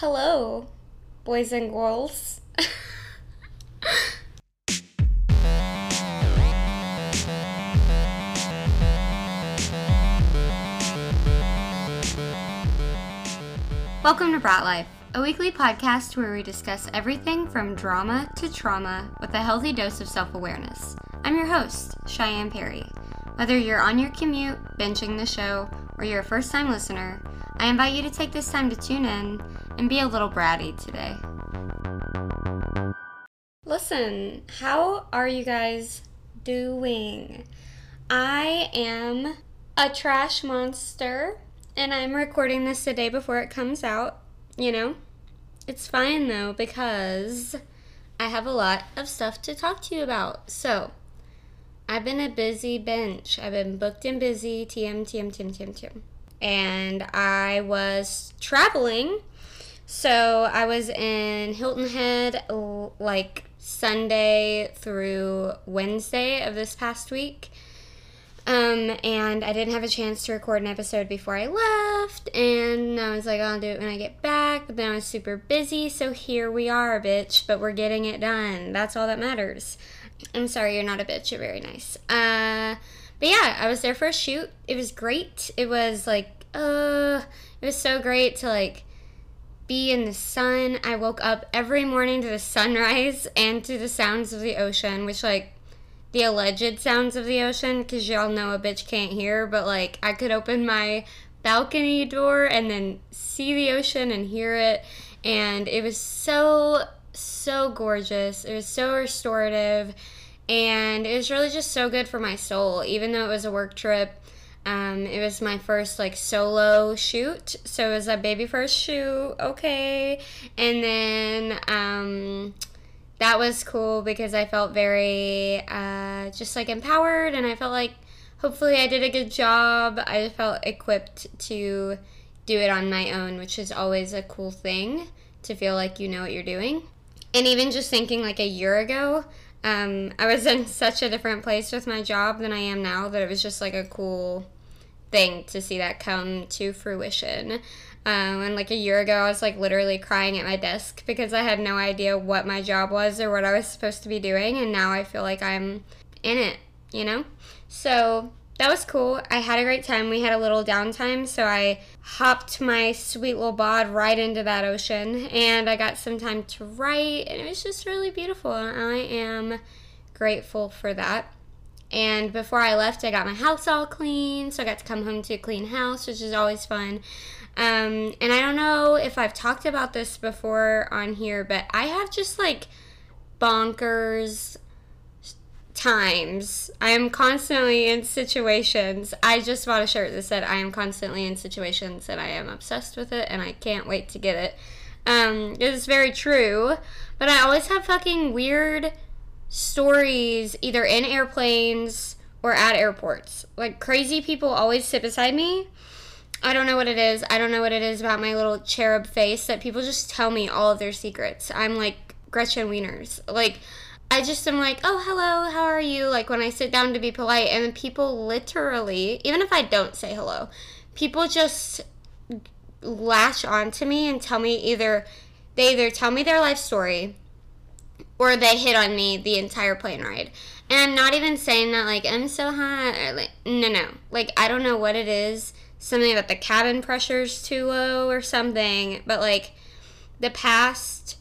Hello, boys and girls. Welcome to Brat Life, a weekly podcast where we discuss everything from drama to trauma with a healthy dose of self awareness. I'm your host, Cheyenne Perry. Whether you're on your commute, binging the show, or you're a first time listener, I invite you to take this time to tune in and be a little bratty today. Listen, how are you guys doing? I am a trash monster and I'm recording this the day before it comes out. You know, it's fine though because I have a lot of stuff to talk to you about. So, I've been a busy bench. I've been booked and busy, TM, TM, TM, TM, TM. And I was traveling. So I was in Hilton Head like Sunday through Wednesday of this past week. Um, and I didn't have a chance to record an episode before I left, and I was like, I'll do it when I get back, but then I was super busy, so here we are, bitch, but we're getting it done. That's all that matters. I'm sorry, you're not a bitch, you're very nice. Uh, but yeah, I was there for a shoot. It was great. It was like, uh, it was so great to like be in the sun. I woke up every morning to the sunrise and to the sounds of the ocean, which like the alleged sounds of the ocean because y'all know a bitch can't hear, but like I could open my balcony door and then see the ocean and hear it. And it was so, so gorgeous. It was so restorative. And it was really just so good for my soul, even though it was a work trip. Um, it was my first like solo shoot, so it was a baby first shoot, okay. And then um, that was cool because I felt very uh, just like empowered and I felt like hopefully I did a good job. I felt equipped to do it on my own, which is always a cool thing to feel like you know what you're doing. And even just thinking like a year ago, um, I was in such a different place with my job than I am now that it was just like a cool thing to see that come to fruition. Um, and like a year ago, I was like literally crying at my desk because I had no idea what my job was or what I was supposed to be doing. And now I feel like I'm in it, you know? So that was cool. I had a great time. We had a little downtime, so I hopped my sweet little bod right into that ocean and I got some time to write, and it was just really beautiful. I am grateful for that. And before I left, I got my house all clean, so I got to come home to a clean house, which is always fun. Um, and I don't know if I've talked about this before on here, but I have just like bonkers times. I am constantly in situations. I just bought a shirt that said I am constantly in situations and I am obsessed with it and I can't wait to get it. Um, it is very true, but I always have fucking weird stories either in airplanes or at airports. Like crazy people always sit beside me I don't know what it is. I don't know what it is about my little cherub face that people just tell me all of their secrets. I'm like Gretchen Wieners. Like, I just am like, oh, hello, how are you? Like, when I sit down to be polite, and people literally, even if I don't say hello, people just latch on to me and tell me either, they either tell me their life story or they hit on me the entire plane ride. And I'm not even saying that, like, I'm so hot. Or, like, no, no. Like, I don't know what it is something about the cabin pressure's too low or something. But like the past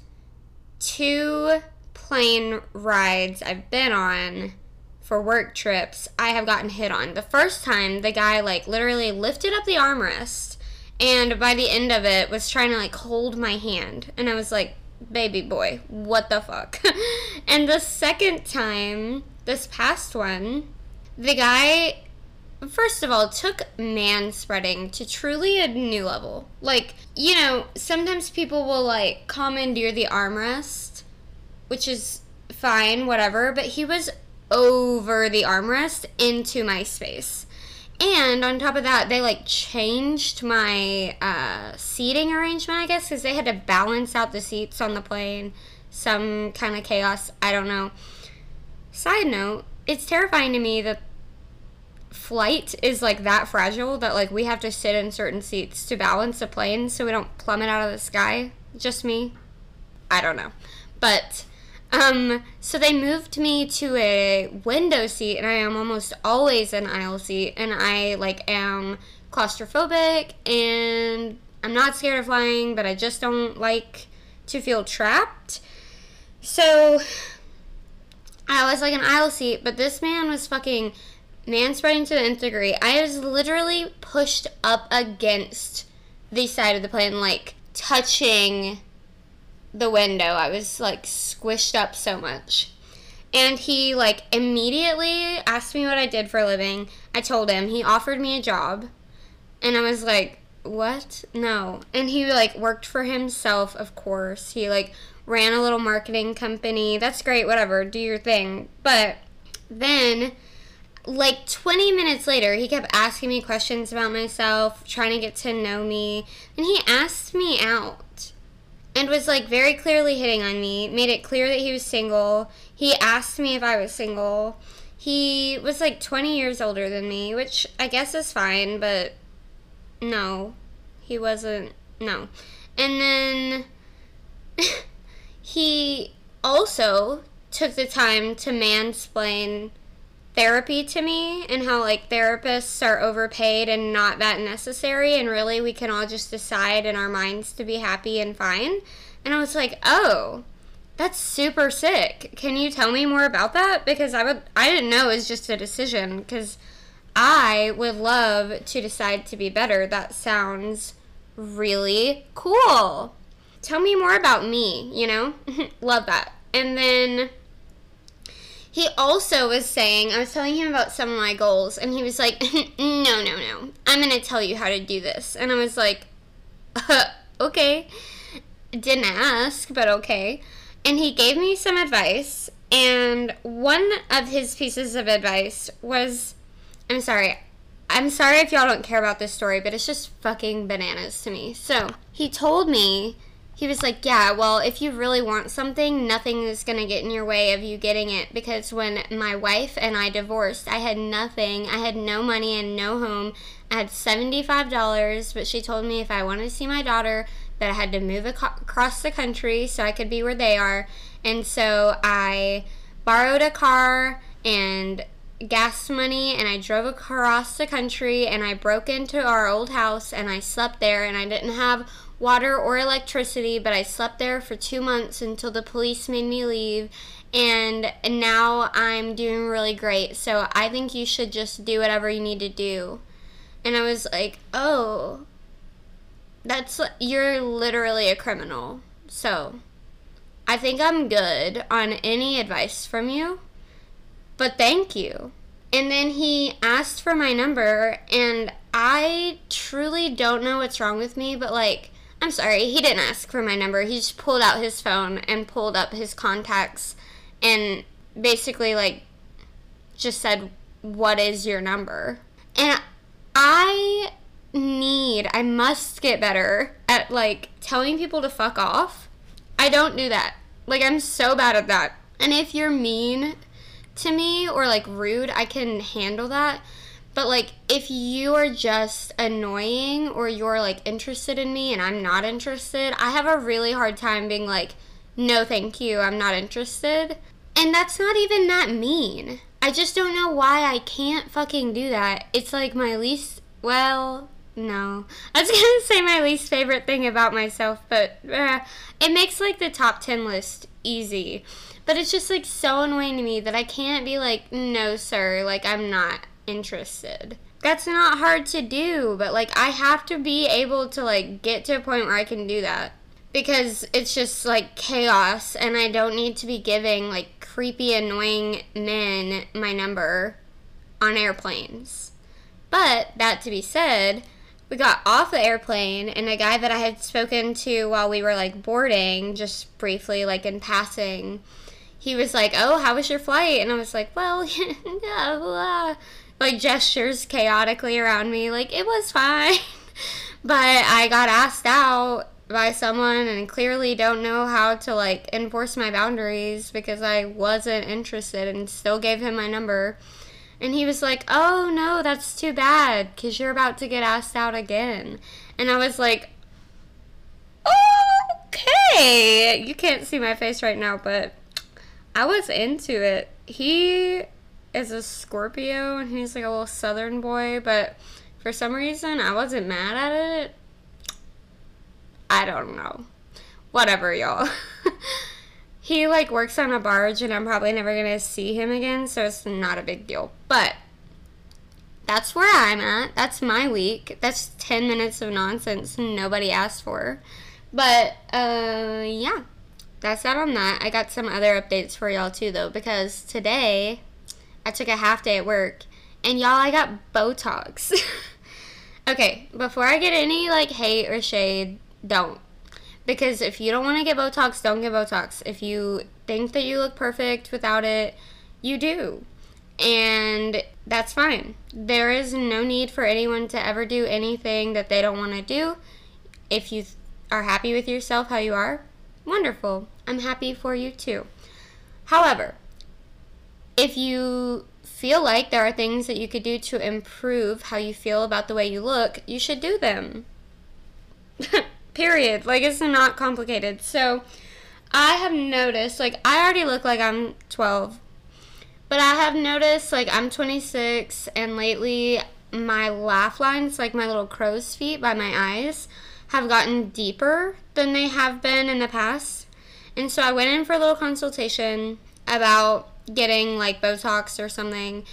two plane rides I've been on for work trips, I have gotten hit on. The first time, the guy like literally lifted up the armrest and by the end of it was trying to like hold my hand and I was like, "Baby boy, what the fuck?" and the second time, this past one, the guy first of all, took man spreading to truly a new level. Like, you know, sometimes people will like commandeer the armrest, which is fine, whatever, but he was over the armrest into my space. And on top of that, they like changed my uh, seating arrangement, I guess, because they had to balance out the seats on the plane. Some kind of chaos. I don't know. Side note, it's terrifying to me that flight is like that fragile that like we have to sit in certain seats to balance a plane so we don't plummet out of the sky. Just me? I don't know. But um so they moved me to a window seat and I am almost always an aisle seat and I like am claustrophobic and I'm not scared of flying, but I just don't like to feel trapped. So I was like an aisle seat, but this man was fucking man spreading to the nth degree. I was literally pushed up against the side of the plane, like touching the window. I was like squished up so much. And he like immediately asked me what I did for a living. I told him. He offered me a job. And I was like, "What? No." And he like worked for himself, of course. He like ran a little marketing company. That's great, whatever. Do your thing. But then like 20 minutes later, he kept asking me questions about myself, trying to get to know me, and he asked me out and was like very clearly hitting on me, made it clear that he was single. He asked me if I was single. He was like 20 years older than me, which I guess is fine, but no, he wasn't. No. And then he also took the time to mansplain therapy to me and how like therapists are overpaid and not that necessary and really we can all just decide in our minds to be happy and fine. And I was like, "Oh, that's super sick. Can you tell me more about that because I would I didn't know it was just a decision cuz I would love to decide to be better. That sounds really cool. Tell me more about me, you know? love that. And then he also was saying, I was telling him about some of my goals, and he was like, no, no, no. I'm going to tell you how to do this. And I was like, uh, okay. Didn't ask, but okay. And he gave me some advice, and one of his pieces of advice was I'm sorry. I'm sorry if y'all don't care about this story, but it's just fucking bananas to me. So, he told me he was like, Yeah, well, if you really want something, nothing is going to get in your way of you getting it. Because when my wife and I divorced, I had nothing. I had no money and no home. I had $75, but she told me if I wanted to see my daughter, that I had to move ac- across the country so I could be where they are. And so I borrowed a car and gas money and I drove across the country and I broke into our old house and I slept there and I didn't have water or electricity, but I slept there for two months until the police made me leave. And now I'm doing really great. So I think you should just do whatever you need to do. And I was like, oh, that's, you're literally a criminal. So I think I'm good on any advice from you. But thank you. And then he asked for my number, and I truly don't know what's wrong with me, but like, I'm sorry, he didn't ask for my number. He just pulled out his phone and pulled up his contacts and basically, like, just said, What is your number? And I need, I must get better at, like, telling people to fuck off. I don't do that. Like, I'm so bad at that. And if you're mean to me or, like, rude, I can handle that. But like if you are just annoying or you're like interested in me and I'm not interested, I have a really hard time being like, "No, thank you. I'm not interested." And that's not even that mean. I just don't know why I can't fucking do that. It's like my least well, no. I was gonna say my least favorite thing about myself, but uh, it makes like the top 10 list easy. But it's just like so annoying to me that I can't be like, no, sir, like I'm not interested. That's not hard to do, but like I have to be able to like get to a point where I can do that because it's just like chaos and I don't need to be giving like creepy annoying men my number on airplanes. But that to be said, we got off the airplane and a guy that I had spoken to while we were like boarding just briefly like in passing he was like, "Oh, how was your flight?" And I was like, "Well, yeah, blah like gestures chaotically around me. Like it was fine. but I got asked out by someone and clearly don't know how to like enforce my boundaries because I wasn't interested and still gave him my number. And he was like, "Oh no, that's too bad cuz you're about to get asked out again." And I was like, "Okay." You can't see my face right now, but I was into it. He is a Scorpio and he's like a little southern boy, but for some reason I wasn't mad at it. I don't know. Whatever, y'all. he like works on a barge and I'm probably never going to see him again, so it's not a big deal. But that's where I'm at. That's my week. That's 10 minutes of nonsense nobody asked for. But uh yeah. That's that on that. I got some other updates for y'all too though because today I took a half day at work and y'all I got Botox. okay, before I get any like hate or shade, don't. Because if you don't want to get Botox, don't get Botox. If you think that you look perfect without it, you do. And that's fine. There is no need for anyone to ever do anything that they don't want to do. If you are happy with yourself how you are, wonderful. I'm happy for you too. However, if you feel like there are things that you could do to improve how you feel about the way you look, you should do them. Period. Like, it's not complicated. So, I have noticed, like, I already look like I'm 12, but I have noticed, like, I'm 26, and lately my laugh lines, like my little crow's feet by my eyes, have gotten deeper than they have been in the past. And so I went in for a little consultation about getting like Botox or something.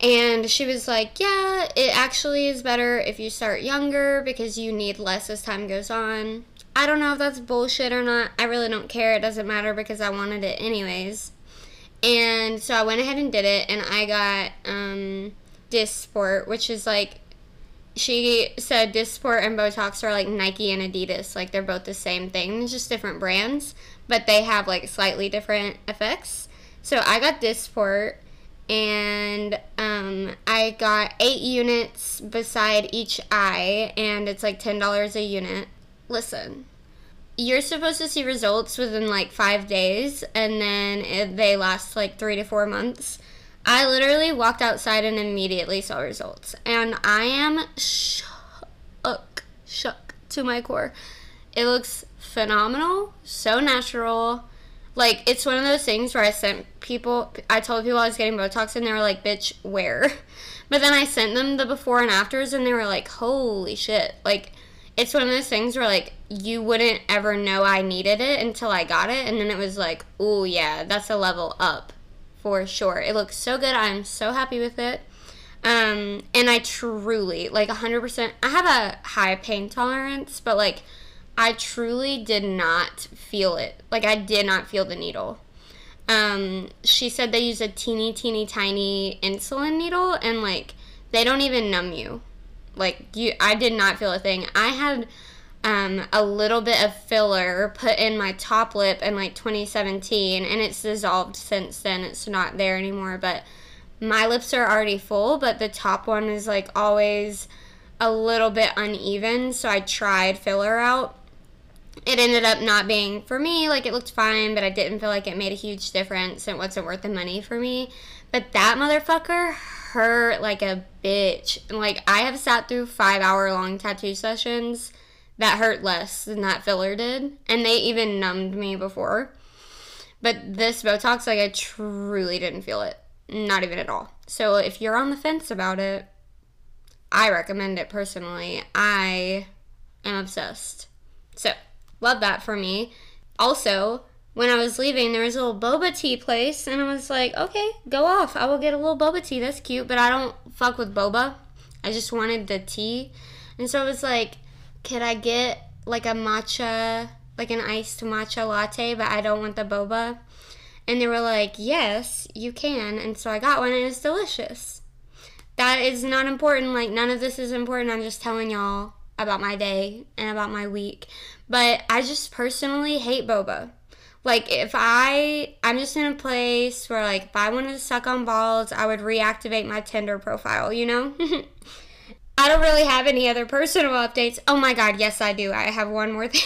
And she was like, Yeah, it actually is better if you start younger because you need less as time goes on. I don't know if that's bullshit or not. I really don't care. It doesn't matter because I wanted it anyways. And so I went ahead and did it, and I got um, Dysport, which is like she said Dysport and Botox are like Nike and Adidas. Like they're both the same thing, just different brands, but they have like slightly different effects. So I got Dysport and um, I got eight units beside each eye, and it's like $10 a unit. Listen, you're supposed to see results within like five days, and then they last like three to four months. I literally walked outside and immediately saw results. And I am shook, shook to my core. It looks phenomenal, so natural. Like, it's one of those things where I sent people, I told people I was getting Botox and they were like, bitch, where? But then I sent them the before and afters and they were like, holy shit. Like, it's one of those things where, like, you wouldn't ever know I needed it until I got it. And then it was like, oh, yeah, that's a level up for sure. It looks so good. I'm so happy with it. Um, and I truly, like 100%, I have a high pain tolerance, but like I truly did not feel it. Like I did not feel the needle. Um, she said they use a teeny, teeny, tiny insulin needle and like they don't even numb you. Like you, I did not feel a thing. I had um, a little bit of filler put in my top lip in like 2017 and it's dissolved since then it's not there anymore but my lips are already full but the top one is like always a little bit uneven so i tried filler out it ended up not being for me like it looked fine but i didn't feel like it made a huge difference and it wasn't worth the money for me but that motherfucker hurt like a bitch like i have sat through five hour long tattoo sessions that hurt less than that filler did. And they even numbed me before. But this Botox, like, I truly didn't feel it. Not even at all. So if you're on the fence about it, I recommend it personally. I am obsessed. So, love that for me. Also, when I was leaving, there was a little boba tea place, and I was like, okay, go off. I will get a little boba tea. That's cute, but I don't fuck with boba. I just wanted the tea. And so I was like, could I get like a matcha, like an iced matcha latte, but I don't want the boba? And they were like, yes, you can. And so I got one and it's delicious. That is not important. Like, none of this is important. I'm just telling y'all about my day and about my week. But I just personally hate boba. Like, if I, I'm just in a place where, like, if I wanted to suck on balls, I would reactivate my Tinder profile, you know? I don't really have any other personal updates. Oh my god, yes, I do. I have one more thing.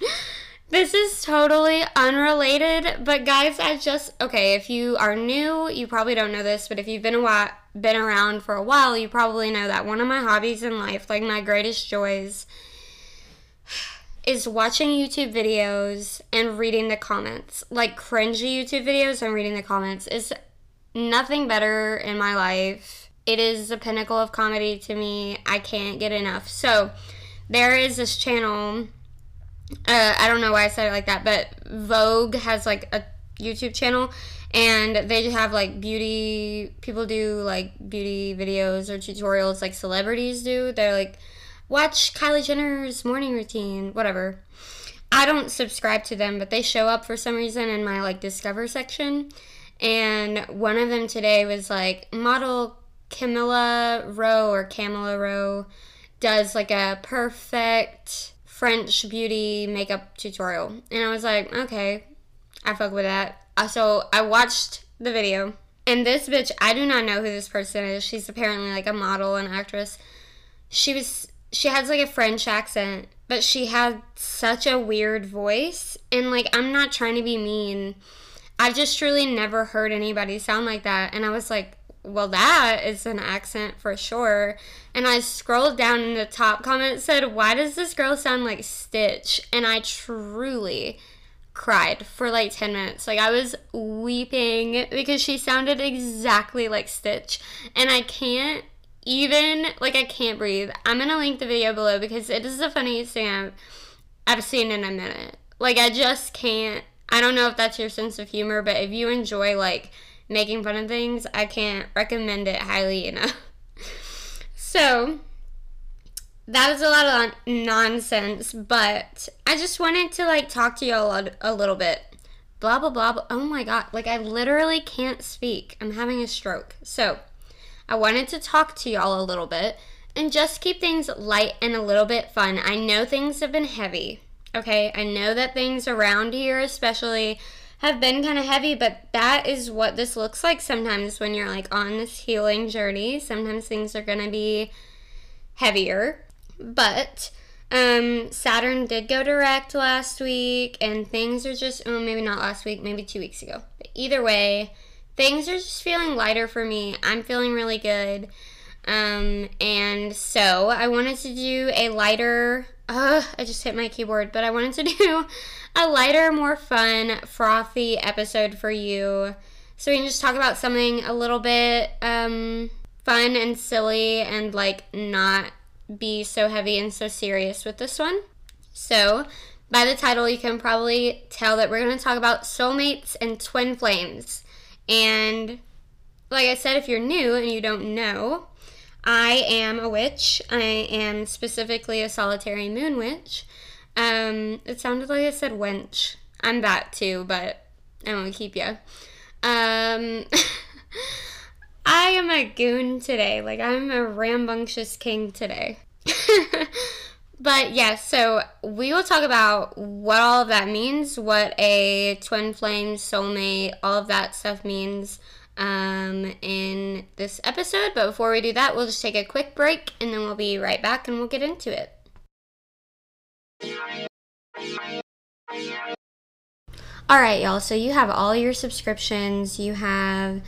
this is totally unrelated, but guys, I just okay, if you are new, you probably don't know this, but if you've been a while, been around for a while, you probably know that one of my hobbies in life, like my greatest joys, is watching YouTube videos and reading the comments. Like cringy YouTube videos and reading the comments is nothing better in my life. It is the pinnacle of comedy to me. I can't get enough. So, there is this channel. Uh, I don't know why I said it like that, but Vogue has like a YouTube channel and they have like beauty people do like beauty videos or tutorials like celebrities do. They're like watch Kylie Jenner's morning routine, whatever. I don't subscribe to them, but they show up for some reason in my like discover section. And one of them today was like model Camilla Rowe or Camilla Rowe does like a perfect French beauty makeup tutorial. And I was like, okay, I fuck with that. Uh, so I watched the video. And this bitch, I do not know who this person is. She's apparently like a model and actress. She was she has like a French accent, but she had such a weird voice. And like, I'm not trying to be mean. I've just truly never heard anybody sound like that. And I was like, well, that is an accent for sure. And I scrolled down and the top comment said, Why does this girl sound like Stitch? And I truly cried for like 10 minutes. Like, I was weeping because she sounded exactly like Stitch. And I can't even like I can't breathe. I'm gonna link the video below because it is the funniest thing I've, I've seen in a minute. Like I just can't. I don't know if that's your sense of humor, but if you enjoy like making fun of things, I can't recommend it highly enough. so that was a lot of nonsense, but I just wanted to like talk to y'all a, a little bit. Blah blah blah. blah. Oh my god! Like I literally can't speak. I'm having a stroke. So I wanted to talk to y'all a little bit and just keep things light and a little bit fun. I know things have been heavy, okay? I know that things around here, especially, have been kind of heavy, but that is what this looks like sometimes when you're like on this healing journey. Sometimes things are going to be heavier, but um, Saturn did go direct last week, and things are just, oh, maybe not last week, maybe two weeks ago. But either way, things are just feeling lighter for me. I'm feeling really good. Um, and so I wanted to do a lighter, uh, I just hit my keyboard, but I wanted to do a lighter, more fun, frothy episode for you. So we can just talk about something a little bit um, fun and silly and like not be so heavy and so serious with this one. So, by the title, you can probably tell that we're going to talk about soulmates and twin flames. And like I said, if you're new and you don't know, I am a witch. I am specifically a solitary moon witch. Um, it sounded like I said wench. I'm that too, but I won't keep you. Um, I am a goon today. Like, I'm a rambunctious king today. but yeah, so we will talk about what all of that means, what a twin flame, soulmate, all of that stuff means um, in this episode. But before we do that, we'll just take a quick break and then we'll be right back and we'll get into it. All right, y'all. So you have all your subscriptions, you have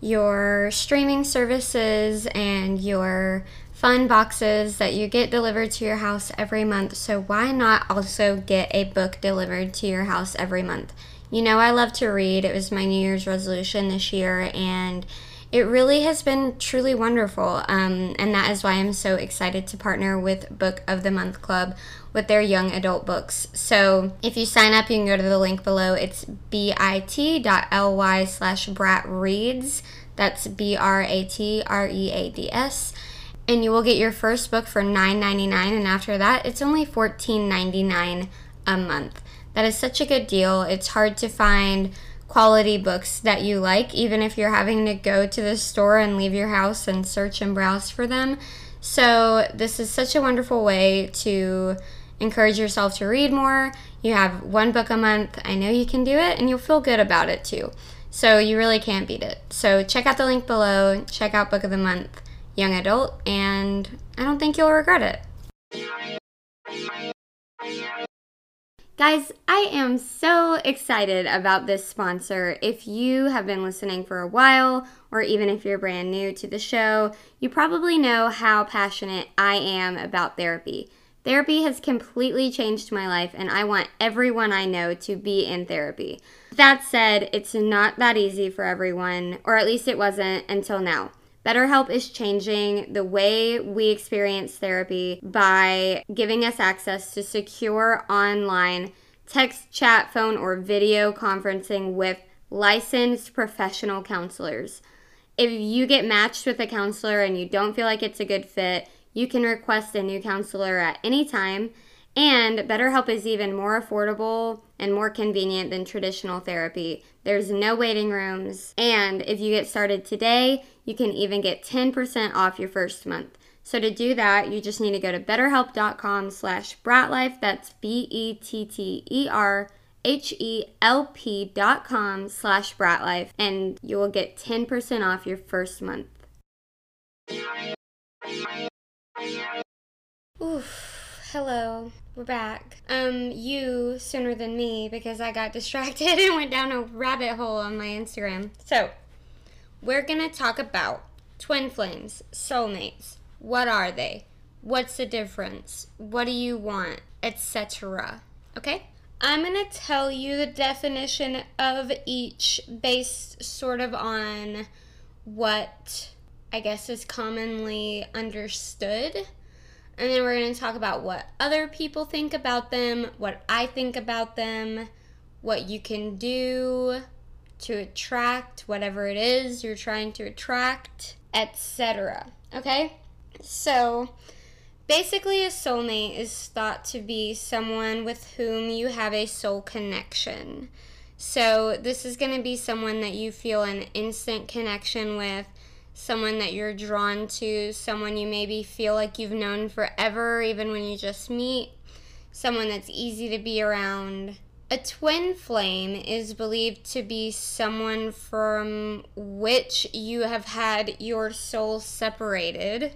your streaming services, and your fun boxes that you get delivered to your house every month. So, why not also get a book delivered to your house every month? You know, I love to read. It was my New Year's resolution this year, and it really has been truly wonderful. Um, and that is why I'm so excited to partner with Book of the Month Club with their young adult books. So if you sign up, you can go to the link below. It's bit.ly slash brat reads. That's B R A T R E A D S and you will get your first book for $9.99 and after that it's only $14.99 a month. That is such a good deal. It's hard to find quality books that you like even if you're having to go to the store and leave your house and search and browse for them. So this is such a wonderful way to encourage yourself to read more. You have one book a month. I know you can do it and you'll feel good about it too. So you really can't beat it. So check out the link below. Check out book of the month young adult, and I don't think you'll regret it. Guys, I am so excited about this sponsor. If you have been listening for a while, or even if you're brand new to the show, you probably know how passionate I am about therapy. Therapy has completely changed my life, and I want everyone I know to be in therapy. That said, it's not that easy for everyone, or at least it wasn't until now. BetterHelp is changing the way we experience therapy by giving us access to secure online text, chat, phone, or video conferencing with licensed professional counselors. If you get matched with a counselor and you don't feel like it's a good fit, you can request a new counselor at any time. And BetterHelp is even more affordable and more convenient than traditional therapy. There's no waiting rooms. And if you get started today, you can even get 10% off your first month. So to do that, you just need to go to betterhelp.com slash bratlife. That's B-E-T-T-E-R H-E-L-P dot com slash bratlife. And you will get 10% off your first month. Oof, hello. We're back. Um, you sooner than me because I got distracted and went down a rabbit hole on my Instagram. So, we're gonna talk about twin flames, soulmates. What are they? What's the difference? What do you want? Etc. Okay? I'm gonna tell you the definition of each based sort of on what I guess is commonly understood and then we're going to talk about what other people think about them, what I think about them, what you can do to attract whatever it is you're trying to attract, etc. Okay? So, basically, a soulmate is thought to be someone with whom you have a soul connection. So, this is going to be someone that you feel an instant connection with someone that you're drawn to, someone you maybe feel like you've known forever, even when you just meet, someone that's easy to be around. A twin flame is believed to be someone from which you have had your soul separated,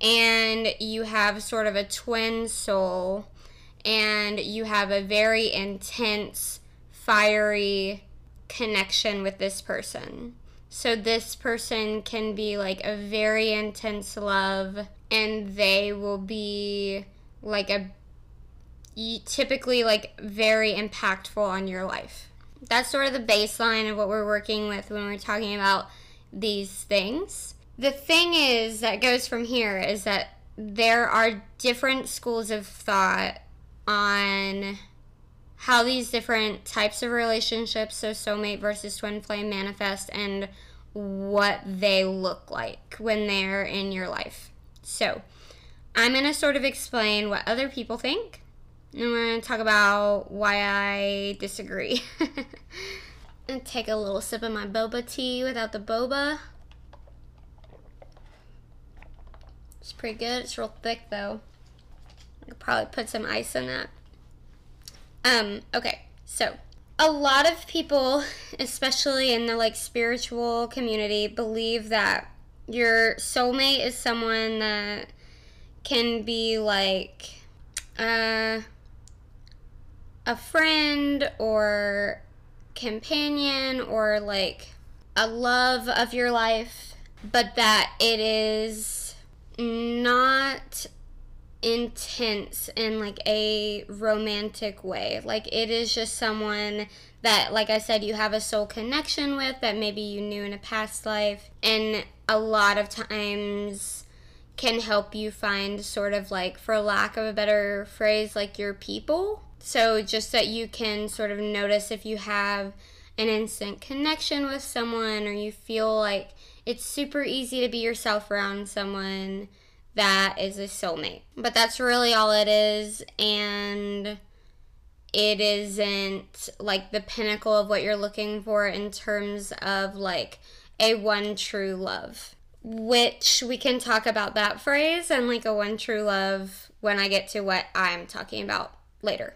and you have sort of a twin soul, and you have a very intense, fiery connection with this person. So this person can be like a very intense love and they will be like a typically like very impactful on your life. That's sort of the baseline of what we're working with when we're talking about these things. The thing is that goes from here is that there are different schools of thought on how these different types of relationships, so soulmate versus twin flame, manifest and what they look like when they're in your life. So, I'm going to sort of explain what other people think, and we're going to talk about why I disagree. and take a little sip of my boba tea without the boba. It's pretty good. It's real thick though. I could probably put some ice in that. Um, okay, so a lot of people, especially in the like spiritual community, believe that your soulmate is someone that can be like uh, a friend or companion or like a love of your life, but that it is not intense in like a romantic way. Like it is just someone that like I said you have a soul connection with that maybe you knew in a past life and a lot of times can help you find sort of like for lack of a better phrase like your people. So just that you can sort of notice if you have an instant connection with someone or you feel like it's super easy to be yourself around someone that is a soulmate. But that's really all it is. And it isn't like the pinnacle of what you're looking for in terms of like a one true love. Which we can talk about that phrase and like a one true love when I get to what I'm talking about later.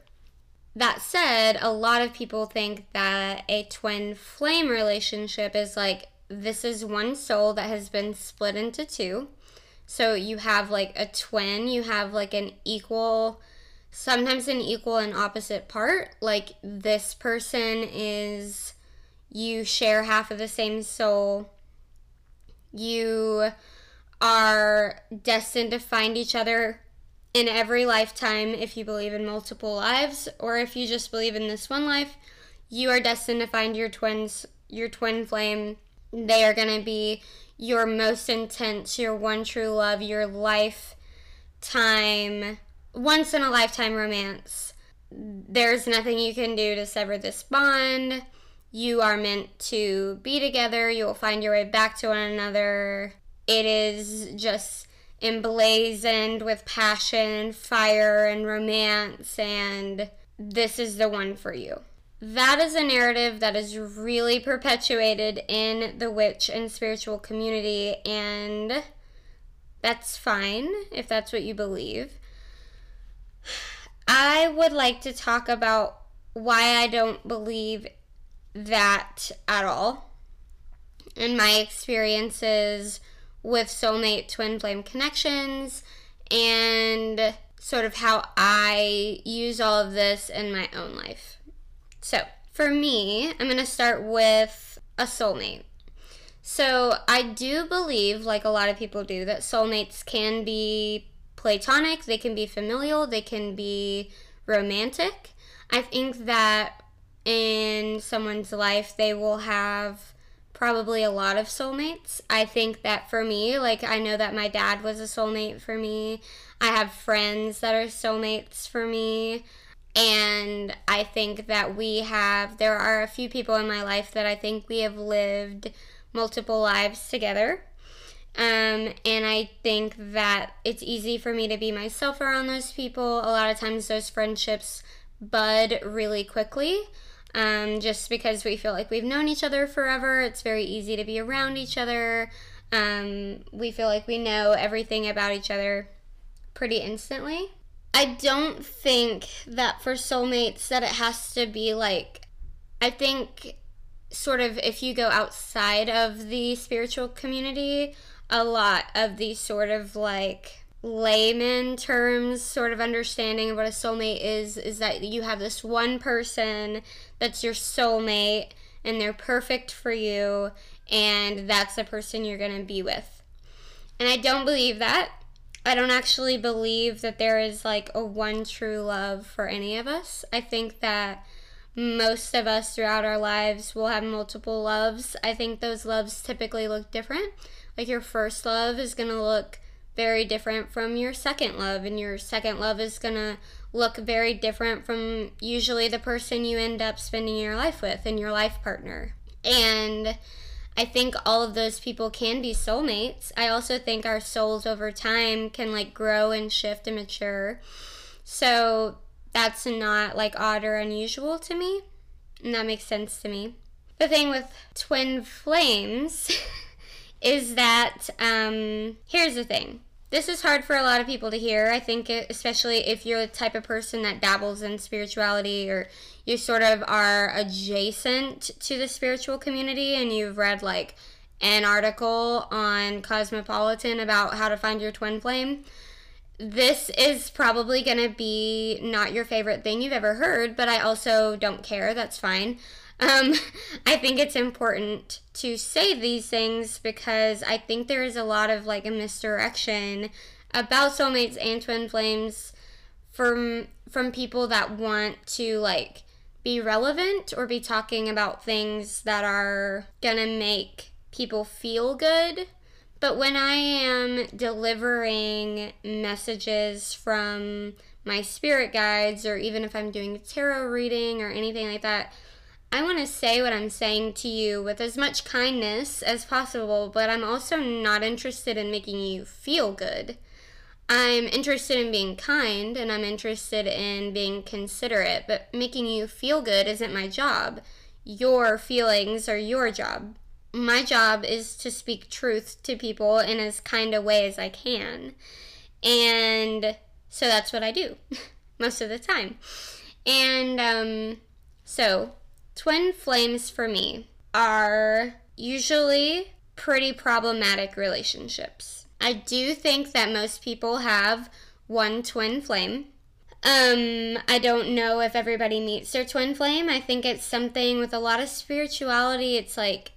That said, a lot of people think that a twin flame relationship is like this is one soul that has been split into two so you have like a twin, you have like an equal, sometimes an equal and opposite part. Like this person is, you share half of the same soul. You are destined to find each other in every lifetime, if you believe in multiple lives, or if you just believe in this one life, you are destined to find your twins, your twin flame. They are going to be your most intense, your one true love, your lifetime, once in a lifetime romance. There's nothing you can do to sever this bond. You are meant to be together. You will find your way back to one another. It is just emblazoned with passion, and fire, and romance, and this is the one for you. That is a narrative that is really perpetuated in the witch and spiritual community, and that's fine if that's what you believe. I would like to talk about why I don't believe that at all and my experiences with soulmate twin flame connections and sort of how I use all of this in my own life. So, for me, I'm going to start with a soulmate. So, I do believe, like a lot of people do, that soulmates can be platonic, they can be familial, they can be romantic. I think that in someone's life, they will have probably a lot of soulmates. I think that for me, like, I know that my dad was a soulmate for me. I have friends that are soulmates for me. And I think that we have, there are a few people in my life that I think we have lived multiple lives together. Um, and I think that it's easy for me to be myself around those people. A lot of times, those friendships bud really quickly um, just because we feel like we've known each other forever. It's very easy to be around each other. Um, we feel like we know everything about each other pretty instantly. I don't think that for soulmates that it has to be like I think sort of if you go outside of the spiritual community, a lot of these sort of like layman terms sort of understanding of what a soulmate is is that you have this one person that's your soulmate and they're perfect for you and that's the person you're going to be with. And I don't believe that. I don't actually believe that there is like a one true love for any of us. I think that most of us throughout our lives will have multiple loves. I think those loves typically look different. Like your first love is going to look very different from your second love, and your second love is gonna look very different from usually the person you end up spending your life with and your life partner. And I think all of those people can be soulmates. I also think our souls over time can like grow and shift and mature. So that's not like odd or unusual to me. And that makes sense to me. The thing with twin flames is that um, here's the thing this is hard for a lot of people to hear. I think, especially if you're the type of person that dabbles in spirituality or you sort of are adjacent to the spiritual community and you've read like an article on Cosmopolitan about how to find your twin flame. This is probably going to be not your favorite thing you've ever heard, but I also don't care. That's fine. Um, I think it's important to say these things because I think there is a lot of like a misdirection about soulmates and twin flames from from people that want to like be relevant or be talking about things that are gonna make people feel good. But when I am delivering messages from my spirit guides, or even if I'm doing a tarot reading or anything like that, I want to say what I'm saying to you with as much kindness as possible, but I'm also not interested in making you feel good. I'm interested in being kind and I'm interested in being considerate, but making you feel good isn't my job. Your feelings are your job. My job is to speak truth to people in as kind a way as I can. And so that's what I do most of the time. And um, so Twin flames for me are usually pretty problematic relationships. I do think that most people have one twin flame. Um, I don't know if everybody meets their twin flame. I think it's something with a lot of spirituality. It's like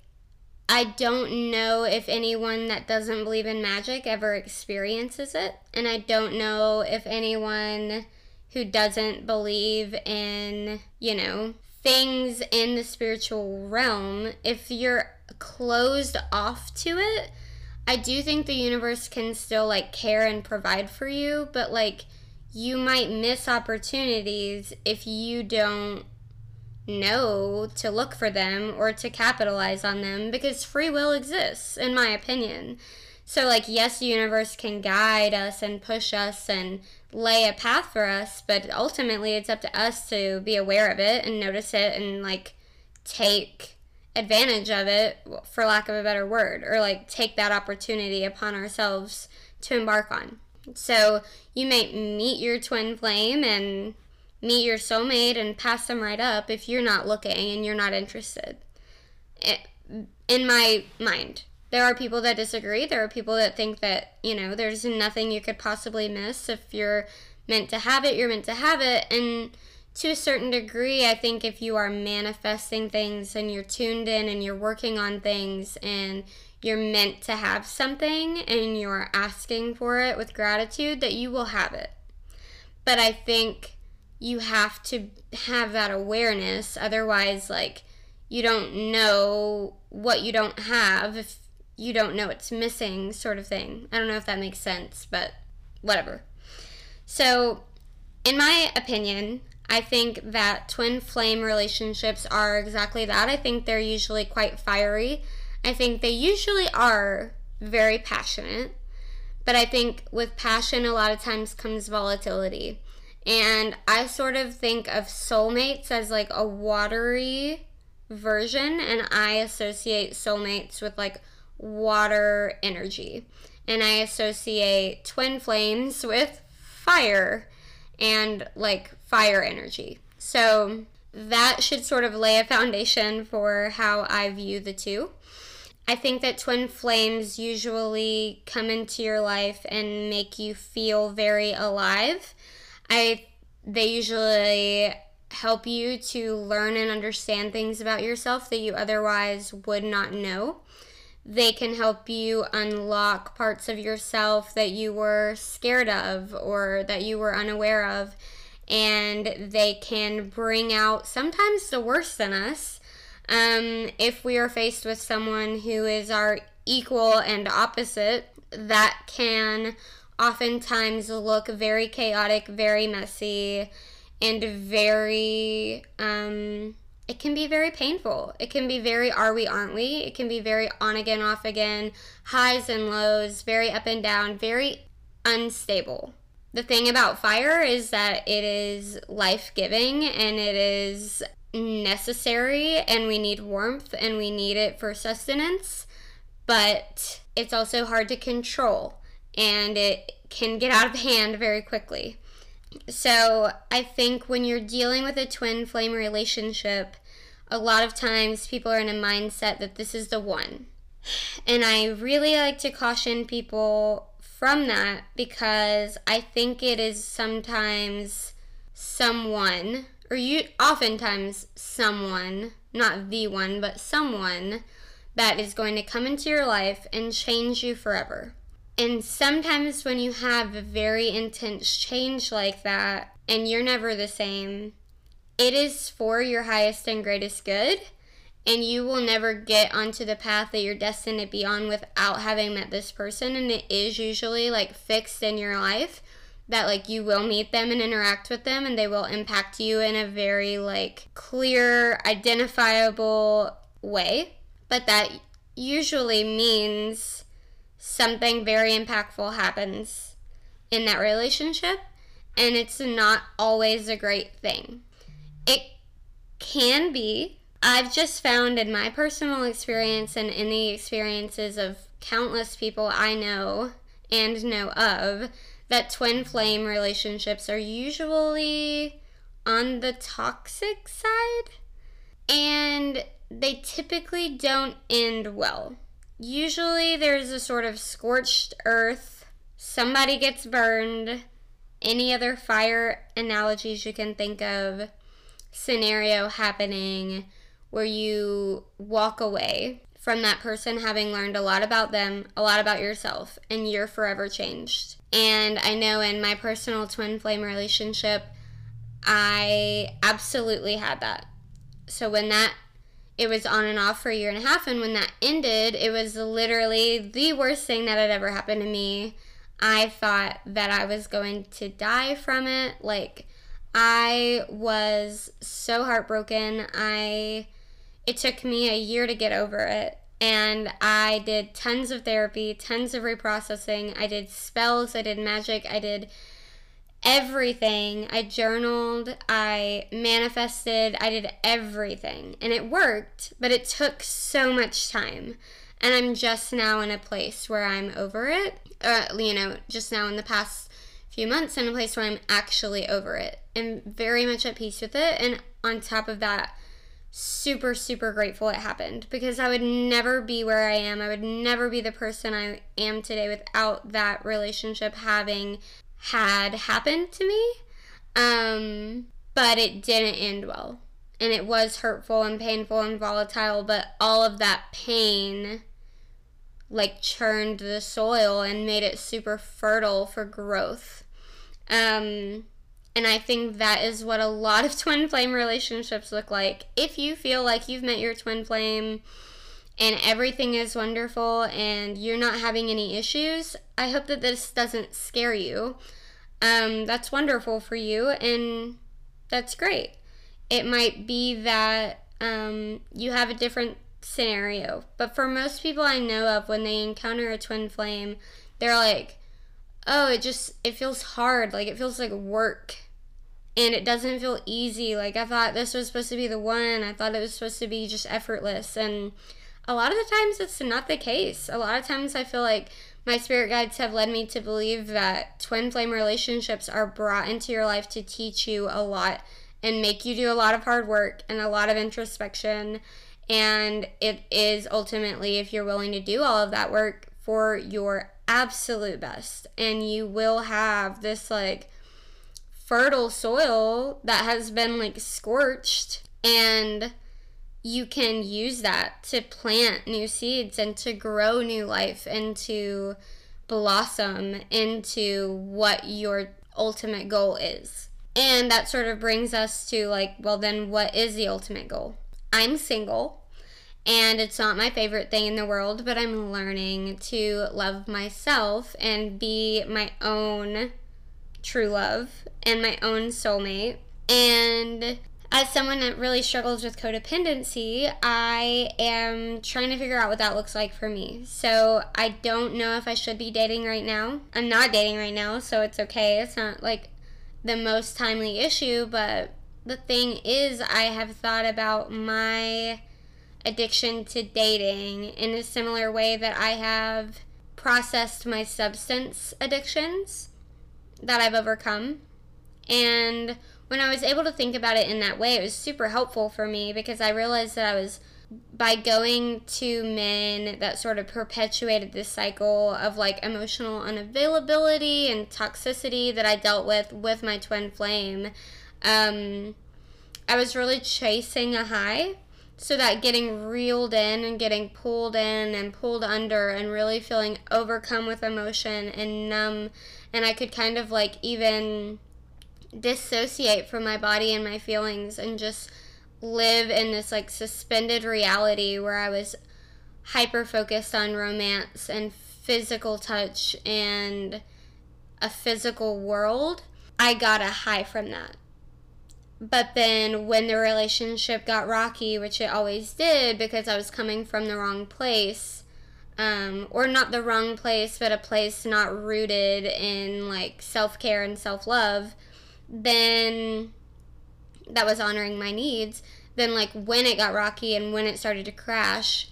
I don't know if anyone that doesn't believe in magic ever experiences it. And I don't know if anyone who doesn't believe in, you know, things in the spiritual realm, if you're closed off to it, I do think the universe can still like care and provide for you, but like you might miss opportunities if you don't know to look for them or to capitalize on them because free will exists, in my opinion. So, like, yes, the universe can guide us and push us and lay a path for us, but ultimately it's up to us to be aware of it and notice it and, like, take advantage of it, for lack of a better word, or, like, take that opportunity upon ourselves to embark on. So, you might meet your twin flame and meet your soulmate and pass them right up if you're not looking and you're not interested. In my mind, there are people that disagree. There are people that think that, you know, there's nothing you could possibly miss. If you're meant to have it, you're meant to have it. And to a certain degree, I think if you are manifesting things and you're tuned in and you're working on things and you're meant to have something and you're asking for it with gratitude, that you will have it. But I think you have to have that awareness. Otherwise, like, you don't know what you don't have if you don't know it's missing, sort of thing. I don't know if that makes sense, but whatever. So, in my opinion, I think that twin flame relationships are exactly that. I think they're usually quite fiery. I think they usually are very passionate. But I think with passion, a lot of times comes volatility. And I sort of think of soulmates as like a watery version, and I associate soulmates with like water energy. And I associate twin flames with fire and like fire energy. So that should sort of lay a foundation for how I view the two. I think that twin flames usually come into your life and make you feel very alive I they usually help you to learn and understand things about yourself that you otherwise would not know. They can help you unlock parts of yourself that you were scared of or that you were unaware of. And they can bring out sometimes the worst in us. Um, if we are faced with someone who is our equal and opposite, that can oftentimes look very chaotic, very messy, and very, um, it can be very painful. It can be very are we, aren't we? It can be very on again, off again, highs and lows, very up and down, very unstable. The thing about fire is that it is life giving and it is necessary, and we need warmth and we need it for sustenance, but it's also hard to control and it can get out of hand very quickly. So, I think when you're dealing with a twin flame relationship, a lot of times people are in a mindset that this is the one. And I really like to caution people from that because I think it is sometimes someone, or you oftentimes someone, not the one, but someone that is going to come into your life and change you forever. And sometimes when you have a very intense change like that and you're never the same, it is for your highest and greatest good. And you will never get onto the path that you're destined to be on without having met this person. And it is usually like fixed in your life that like you will meet them and interact with them and they will impact you in a very like clear, identifiable way. But that usually means something very impactful happens in that relationship, and it's not always a great thing. It can be. I've just found in my personal experience and in the experiences of countless people I know and know of that twin flame relationships are usually on the toxic side and they typically don't end well usually there's a sort of scorched earth, somebody gets burned, any other fire analogies you can think of, scenario happening where you walk away from that person having learned a lot about them, a lot about yourself, and you're forever changed. And I know in my personal twin flame relationship, I absolutely had that. So when that it was on and off for a year and a half and when that ended, it was literally the worst thing that had ever happened to me. I thought that I was going to die from it. Like I was so heartbroken. I it took me a year to get over it. And I did tons of therapy, tons of reprocessing. I did spells, I did magic, I did everything. I journaled, I manifested, I did everything. And it worked, but it took so much time. And I'm just now in a place where I'm over it. Uh, you know, just now in the past few months, in a place where I'm actually over it and very much at peace with it. And on top of that, super, super grateful it happened because I would never be where I am. I would never be the person I am today without that relationship having had happened to me. Um, but it didn't end well. And it was hurtful and painful and volatile, but all of that pain like churned the soil and made it super fertile for growth. Um, and I think that is what a lot of twin flame relationships look like. If you feel like you've met your twin flame and everything is wonderful and you're not having any issues, I hope that this doesn't scare you. Um, that's wonderful for you and that's great. It might be that um, you have a different scenario, but for most people I know of, when they encounter a twin flame, they're like, oh, it just it feels hard. Like it feels like work. And it doesn't feel easy. Like I thought this was supposed to be the one. I thought it was supposed to be just effortless. And a lot of the times it's not the case. A lot of times I feel like my spirit guides have led me to believe that twin flame relationships are brought into your life to teach you a lot and make you do a lot of hard work and a lot of introspection. And it is ultimately, if you're willing to do all of that work, for your absolute best. And you will have this like fertile soil that has been like scorched and you can use that to plant new seeds and to grow new life and to blossom into what your ultimate goal is. And that sort of brings us to like, well, then what is the ultimate goal? I'm single and it's not my favorite thing in the world, but I'm learning to love myself and be my own true love and my own soulmate. And as someone that really struggles with codependency, I am trying to figure out what that looks like for me. So I don't know if I should be dating right now. I'm not dating right now, so it's okay. It's not like the most timely issue, but the thing is, I have thought about my addiction to dating in a similar way that I have processed my substance addictions that I've overcome. And when I was able to think about it in that way, it was super helpful for me because I realized that I was by going to men that sort of perpetuated this cycle of like emotional unavailability and toxicity that I dealt with with my twin flame. Um, I was really chasing a high so that getting reeled in and getting pulled in and pulled under and really feeling overcome with emotion and numb and I could kind of like even dissociate from my body and my feelings and just live in this like suspended reality where I was hyper focused on romance and physical touch and a physical world. I got a high from that. But then when the relationship got rocky, which it always did because I was coming from the wrong place, um, or not the wrong place, but a place not rooted in like self care and self love, then that was honoring my needs. Then, like, when it got rocky and when it started to crash,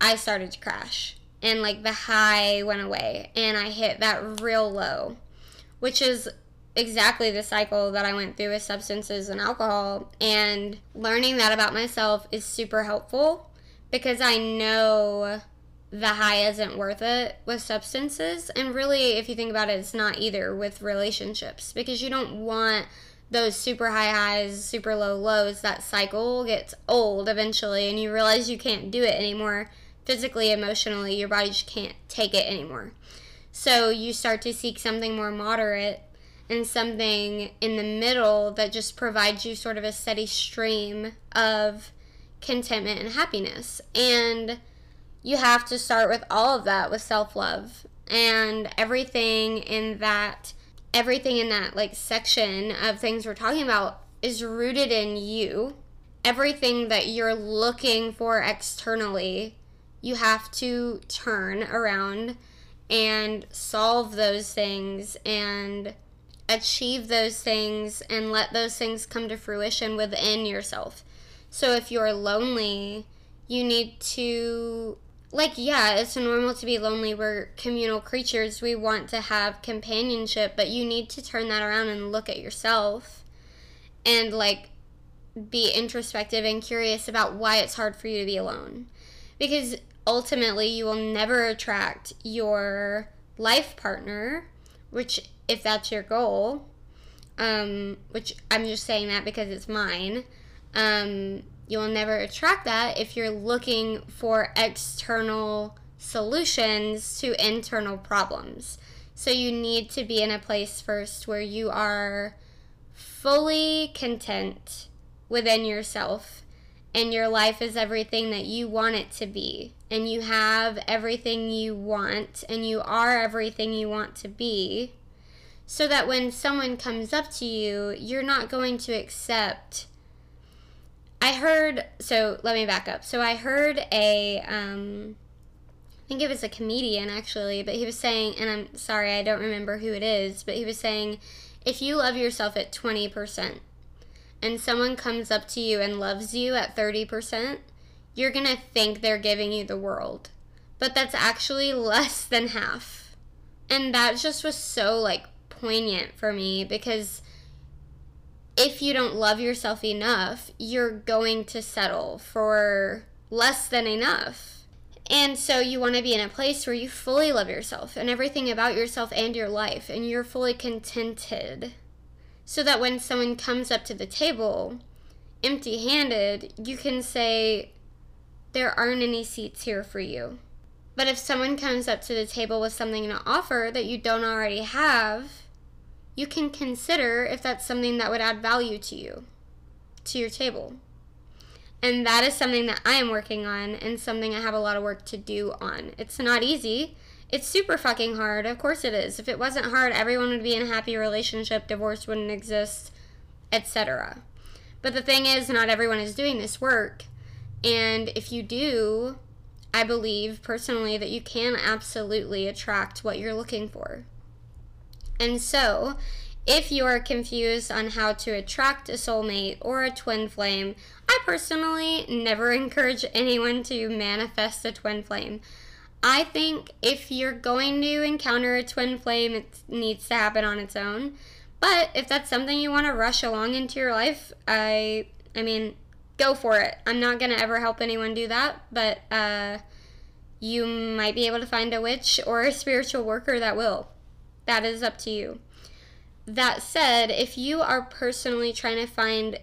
I started to crash. And, like, the high went away and I hit that real low, which is exactly the cycle that I went through with substances and alcohol. And learning that about myself is super helpful because I know the high isn't worth it with substances. And really, if you think about it, it's not either with relationships because you don't want those super high highs, super low lows. That cycle gets old eventually, and you realize you can't do it anymore physically, emotionally, your body just can't take it anymore. So you start to seek something more moderate and something in the middle that just provides you sort of a steady stream of contentment and happiness. And you have to start with all of that with self love and everything in that everything in that like section of things we're talking about is rooted in you. Everything that you're looking for externally you have to turn around and solve those things and achieve those things and let those things come to fruition within yourself. So if you're lonely you need to like yeah it's normal to be lonely. We're communal creatures. We want to have companionship but you need to turn that around and look at yourself and like be introspective and curious about why it's hard for you to be alone. Because ultimately you will never attract your life partner which if that's your goal um, which i'm just saying that because it's mine um, You'll never attract that if you're looking for external solutions to internal problems. So you need to be in a place first where you are fully content within yourself and your life is everything that you want it to be and you have everything you want and you are everything you want to be so that when someone comes up to you you're not going to accept I heard, so let me back up. So I heard a, um, I think it was a comedian actually, but he was saying, and I'm sorry, I don't remember who it is, but he was saying, if you love yourself at 20% and someone comes up to you and loves you at 30%, you're going to think they're giving you the world. But that's actually less than half. And that just was so like poignant for me because if you don't love yourself enough, you're going to settle for less than enough. And so you want to be in a place where you fully love yourself and everything about yourself and your life, and you're fully contented. So that when someone comes up to the table empty handed, you can say, There aren't any seats here for you. But if someone comes up to the table with something to offer that you don't already have, you can consider if that's something that would add value to you, to your table. And that is something that I am working on and something I have a lot of work to do on. It's not easy. It's super fucking hard. Of course it is. If it wasn't hard, everyone would be in a happy relationship, divorce wouldn't exist, etc. But the thing is, not everyone is doing this work. And if you do, I believe personally that you can absolutely attract what you're looking for. And so, if you are confused on how to attract a soulmate or a twin flame, I personally never encourage anyone to manifest a twin flame. I think if you're going to encounter a twin flame, it needs to happen on its own. But if that's something you want to rush along into your life, I I mean, go for it. I'm not going to ever help anyone do that, but uh, you might be able to find a witch or a spiritual worker that will. That is up to you. That said, if you are personally trying to find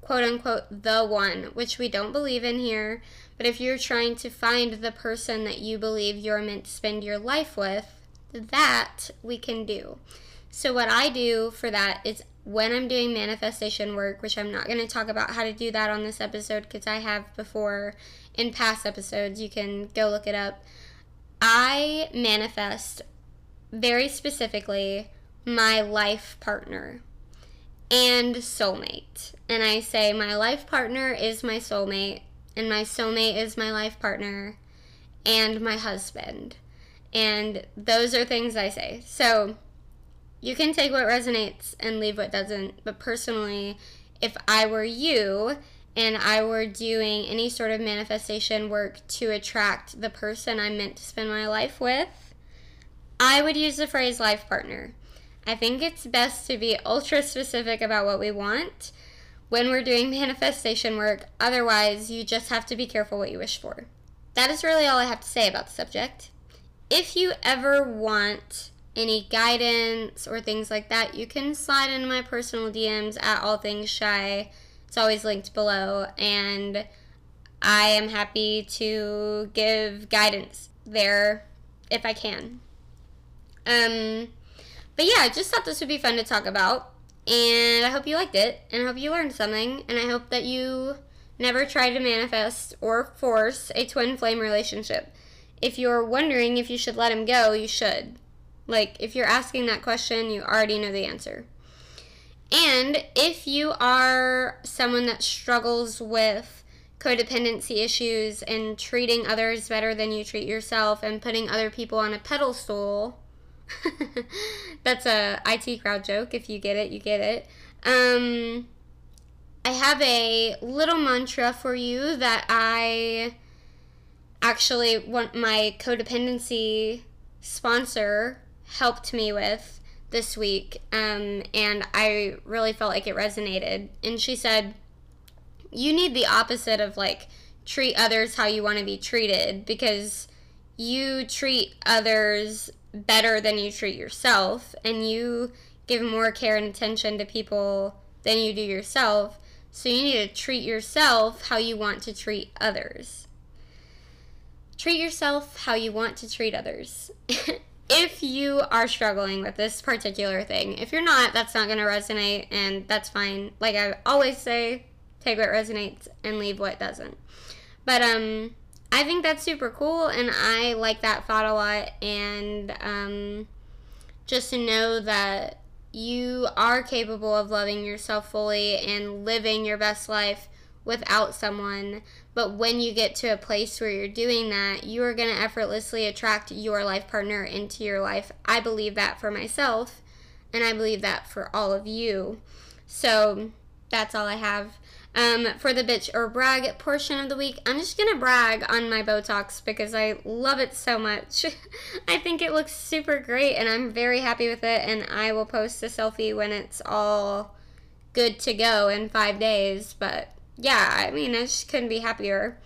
quote unquote the one, which we don't believe in here, but if you're trying to find the person that you believe you're meant to spend your life with, that we can do. So, what I do for that is when I'm doing manifestation work, which I'm not going to talk about how to do that on this episode because I have before in past episodes, you can go look it up. I manifest very specifically my life partner and soulmate. And I say my life partner is my soulmate, and my soulmate is my life partner, and my husband. And those are things I say. So you can take what resonates and leave what doesn't. But personally, if I were you and I were doing any sort of manifestation work to attract the person I'm meant to spend my life with, I would use the phrase life partner. I think it's best to be ultra specific about what we want when we're doing manifestation work. Otherwise, you just have to be careful what you wish for. That is really all I have to say about the subject. If you ever want any guidance or things like that, you can slide into my personal DMs at all things Chey. It's always linked below. And I am happy to give guidance there if I can. Um, but yeah, I just thought this would be fun to talk about. And I hope you liked it. And I hope you learned something. And I hope that you never try to manifest or force a twin flame relationship. If you're wondering if you should let him go, you should. Like, if you're asking that question, you already know the answer. And if you are someone that struggles with codependency issues and treating others better than you treat yourself and putting other people on a pedestal, that's a IT crowd joke. If you get it, you get it. Um, I have a little mantra for you that I actually want my codependency sponsor helped me with this week, um, and I really felt like it resonated. And she said, You need the opposite of like treat others how you want to be treated because you treat others better than you treat yourself, and you give more care and attention to people than you do yourself. So you need to treat yourself how you want to treat others. Treat yourself how you want to treat others. if you are struggling with this particular thing. If you're not, that's not going to resonate, and that's fine. Like I always say, take what resonates and leave what doesn't. But um, I think that's super cool, and I like that thought a lot. And um, just to know that you are capable of loving yourself fully and living your best life without someone. But when you get to a place where you're doing that, you are going to effortlessly attract your life partner into your life. I believe that for myself, and I believe that for all of you. So that's all I have. Um, for the bitch or brag portion of the week, I'm just gonna brag on my Botox because I love it so much. I think it looks super great and I'm very happy with it. And I will post a selfie when it's all good to go in five days. But yeah, I mean, I just couldn't be happier.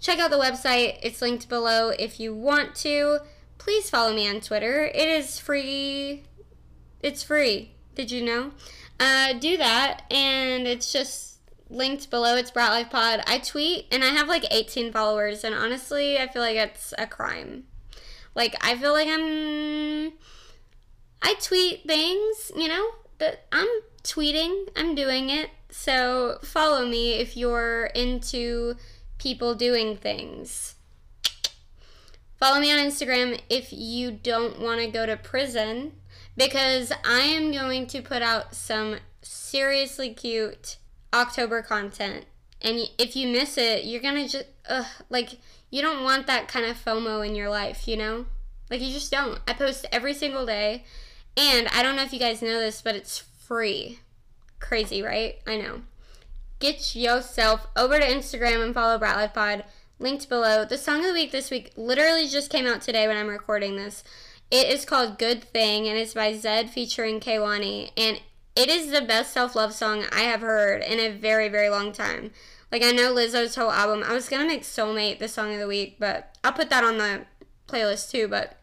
Check out the website, it's linked below if you want to. Please follow me on Twitter. It is free. It's free. Did you know? Uh, do that, and it's just linked below. It's Brat Life Pod. I tweet, and I have like 18 followers, and honestly, I feel like it's a crime. Like, I feel like I'm. I tweet things, you know, but I'm tweeting, I'm doing it. So follow me if you're into people doing things. Follow me on Instagram if you don't want to go to prison because I am going to put out some seriously cute October content. And if you miss it, you're going to just, ugh, like, you don't want that kind of FOMO in your life, you know? Like, you just don't. I post every single day. And I don't know if you guys know this, but it's free. Crazy, right? I know. Get yourself over to Instagram and follow Brat Life Pod, linked below. The song of the week this week literally just came out today when I'm recording this. It is called Good Thing and it's by Zedd featuring Kehlani. And it is the best self love song I have heard in a very, very long time. Like, I know Lizzo's whole album. I was gonna make Soulmate the song of the week, but I'll put that on the playlist too. But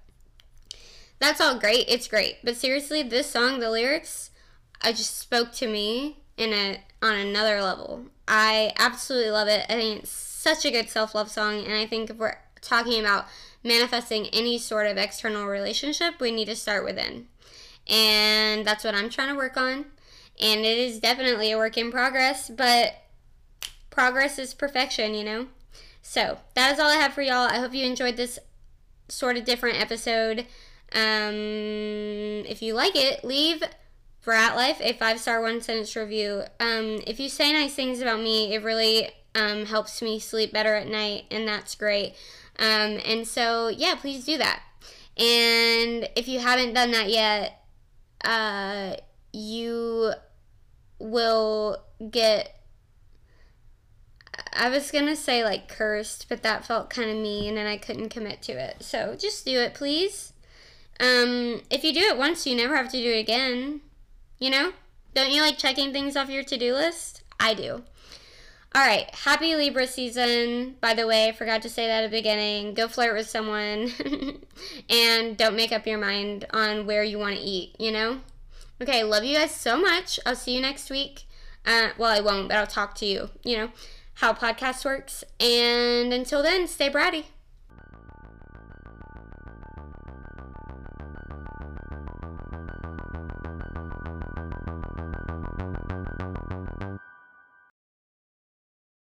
that's all great. It's great. But seriously, this song, the lyrics, I just spoke to me in a on another level. I absolutely love it. I think it's such a good self-love song and I think if we're talking about manifesting any sort of external relationship, we need to start within. And that's what I'm trying to work on. And it is definitely a work in progress, but progress is perfection, you know? So, that is all I have for y'all. I hope you enjoyed this sort of different episode. Um, if you like it, leave Brat Life, a five star one sentence review. Um, if you say nice things about me, it really um, helps me sleep better at night, and that's great. Um, and so, yeah, please do that. And if you haven't done that yet, uh, you will get. I was gonna say like cursed, but that felt kind of mean, and I couldn't commit to it. So just do it, please. Um, if you do it once, you never have to do it again. You know? Don't you like checking things off your to do list? I do. All right, happy Libra season. By the way, I forgot to say that at the beginning. Go flirt with someone and don't make up your mind on where you want to eat, you know? Okay, love you guys so much. I'll see you next week. Uh, well, I won't, but I'll talk to you, you know? how podcast works. And until then, stay bratty.